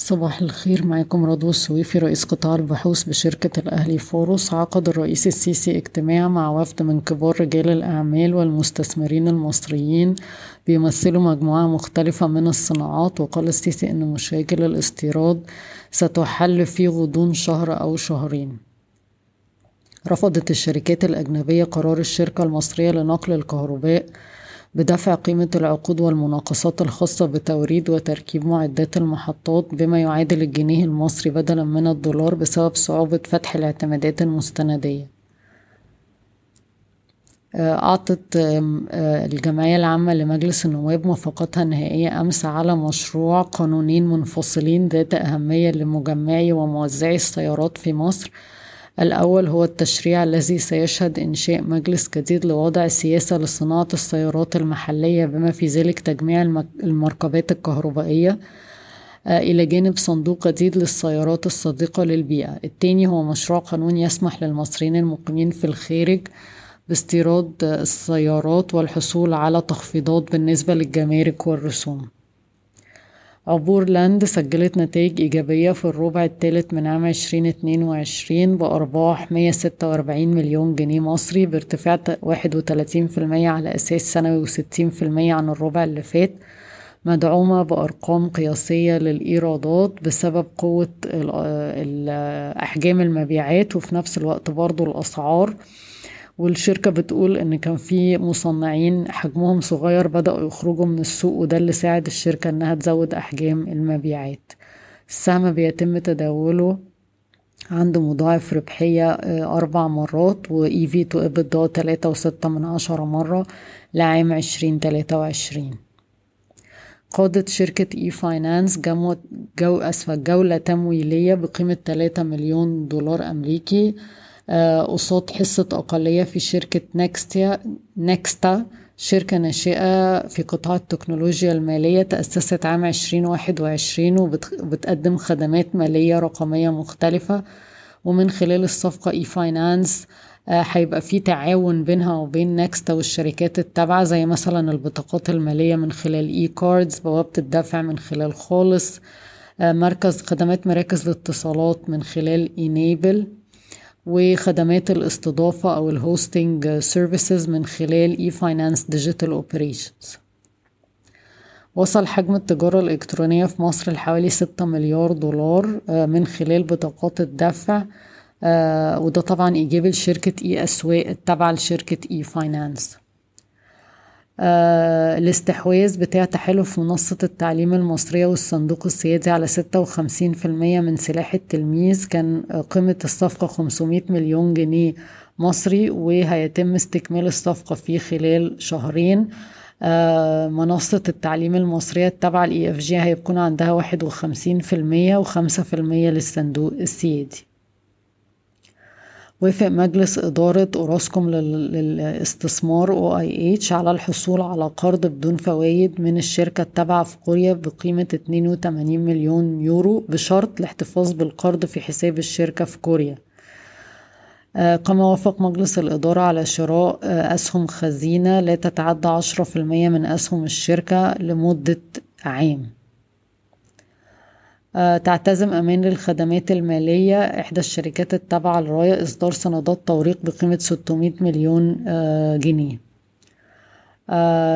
صباح الخير معاكم رضوى السويفي رئيس قطاع البحوث بشركة الأهلي فاروس عقد الرئيس السيسي اجتماع مع وفد من كبار رجال الأعمال والمستثمرين المصريين بيمثلوا مجموعة مختلفة من الصناعات وقال السيسي أن مشاكل الاستيراد ستحل في غضون شهر أو شهرين. رفضت الشركات الأجنبية قرار الشركة المصرية لنقل الكهرباء بدفع قيمة العقود والمناقصات الخاصة بتوريد وتركيب معدات المحطات بما يعادل الجنيه المصري بدلا من الدولار بسبب صعوبة فتح الاعتمادات المستندية. أعطت الجمعية العامة لمجلس النواب موافقتها النهائية أمس على مشروع قانونين منفصلين ذات أهمية لمجمعي وموزعي السيارات في مصر الأول هو التشريع الذي سيشهد إنشاء مجلس جديد لوضع سياسة لصناعة السيارات المحلية بما في ذلك تجميع المركبات الكهربائية إلى جانب صندوق جديد للسيارات الصديقة للبيئة. الثاني هو مشروع قانون يسمح للمصريين المقيمين في الخارج باستيراد السيارات والحصول على تخفيضات بالنسبة للجمارك والرسوم. عبور لاند سجلت نتائج إيجابية في الربع الثالث من عام عشرين اتنين وعشرين بأرباح مية ستة وأربعين مليون جنيه مصري بارتفاع واحد وتلاتين في المية على أساس سنوي وستين في المية عن الربع اللي فات مدعومة بأرقام قياسية للإيرادات بسبب قوة أحجام المبيعات وفي نفس الوقت برضو الأسعار. والشركة بتقول إن كان في مصنعين حجمهم صغير بدأوا يخرجوا من السوق وده اللي ساعد الشركة إنها تزود أحجام المبيعات. السهم بيتم تداوله عنده مضاعف ربحية أربع مرات و EV to EBITDA تلاتة وستة من عشرة مرة لعام عشرين تلاتة وعشرين. قادت شركة اي فاينانس جو أسفة جولة تمويلية بقيمة تلاتة مليون دولار أمريكي قصاد حصة أقلية في شركة نكستيا نكستا شركة ناشئة في قطاع التكنولوجيا المالية تأسست عام عشرين واحد وعشرين وبتقدم خدمات مالية رقمية مختلفة. ومن خلال الصفقة e-finance هيبقى في تعاون بينها وبين نكستا والشركات التابعة زي مثلا البطاقات المالية من خلال eCards بوابة الدفع من خلال خالص مركز خدمات مراكز الاتصالات من خلال eNable وخدمات الاستضافة أو ال hosting services من خلال e-finance Digital Operations وصل حجم التجارة الإلكترونية في مصر لحوالي ستة مليار دولار من خلال بطاقات الدفع وده طبعا إيجابي لشركة eAswaaq التابعة لشركة e-finance آه الاستحواذ بتاع تحالف منصة التعليم المصرية والصندوق السيادي على ستة وخمسين في المية من سلاح التلميذ. كان قيمة الصفقة خمسمية مليون جنيه مصري وهيتم استكمال الصفقة في خلال شهرين. آه منصة التعليم المصرية التابعة ل EFG هيكون عندها واحد وخمسين في المية وخمسة في المية للصندوق السيادي. وافق مجلس إدارة أوراسكوم للاستثمار OIH على الحصول على قرض بدون فوائد من الشركة التابعة في كوريا بقيمة 82 مليون يورو بشرط الاحتفاظ بالقرض في حساب الشركة في كوريا. كما وافق مجلس الإدارة على شراء أسهم خزينة لا تتعدى عشرة في المية من أسهم الشركة لمدة عام. تعتزم أمان للخدمات المالية إحدى الشركات التابعة لرايا إصدار سندات توريق بقيمة 600 مليون جنيه.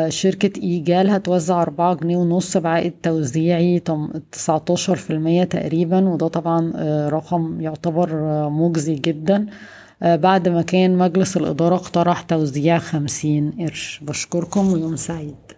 شركة إيجال هتوزع أربعة جنيه ونص بعائد توزيعي تسعتاشر في المية تقريبا وده طبعا رقم يعتبر مجزي جدا. بعد ما كان مجلس الإدارة اقترح توزيع خمسين قرش. بشكركم ويوم سعيد.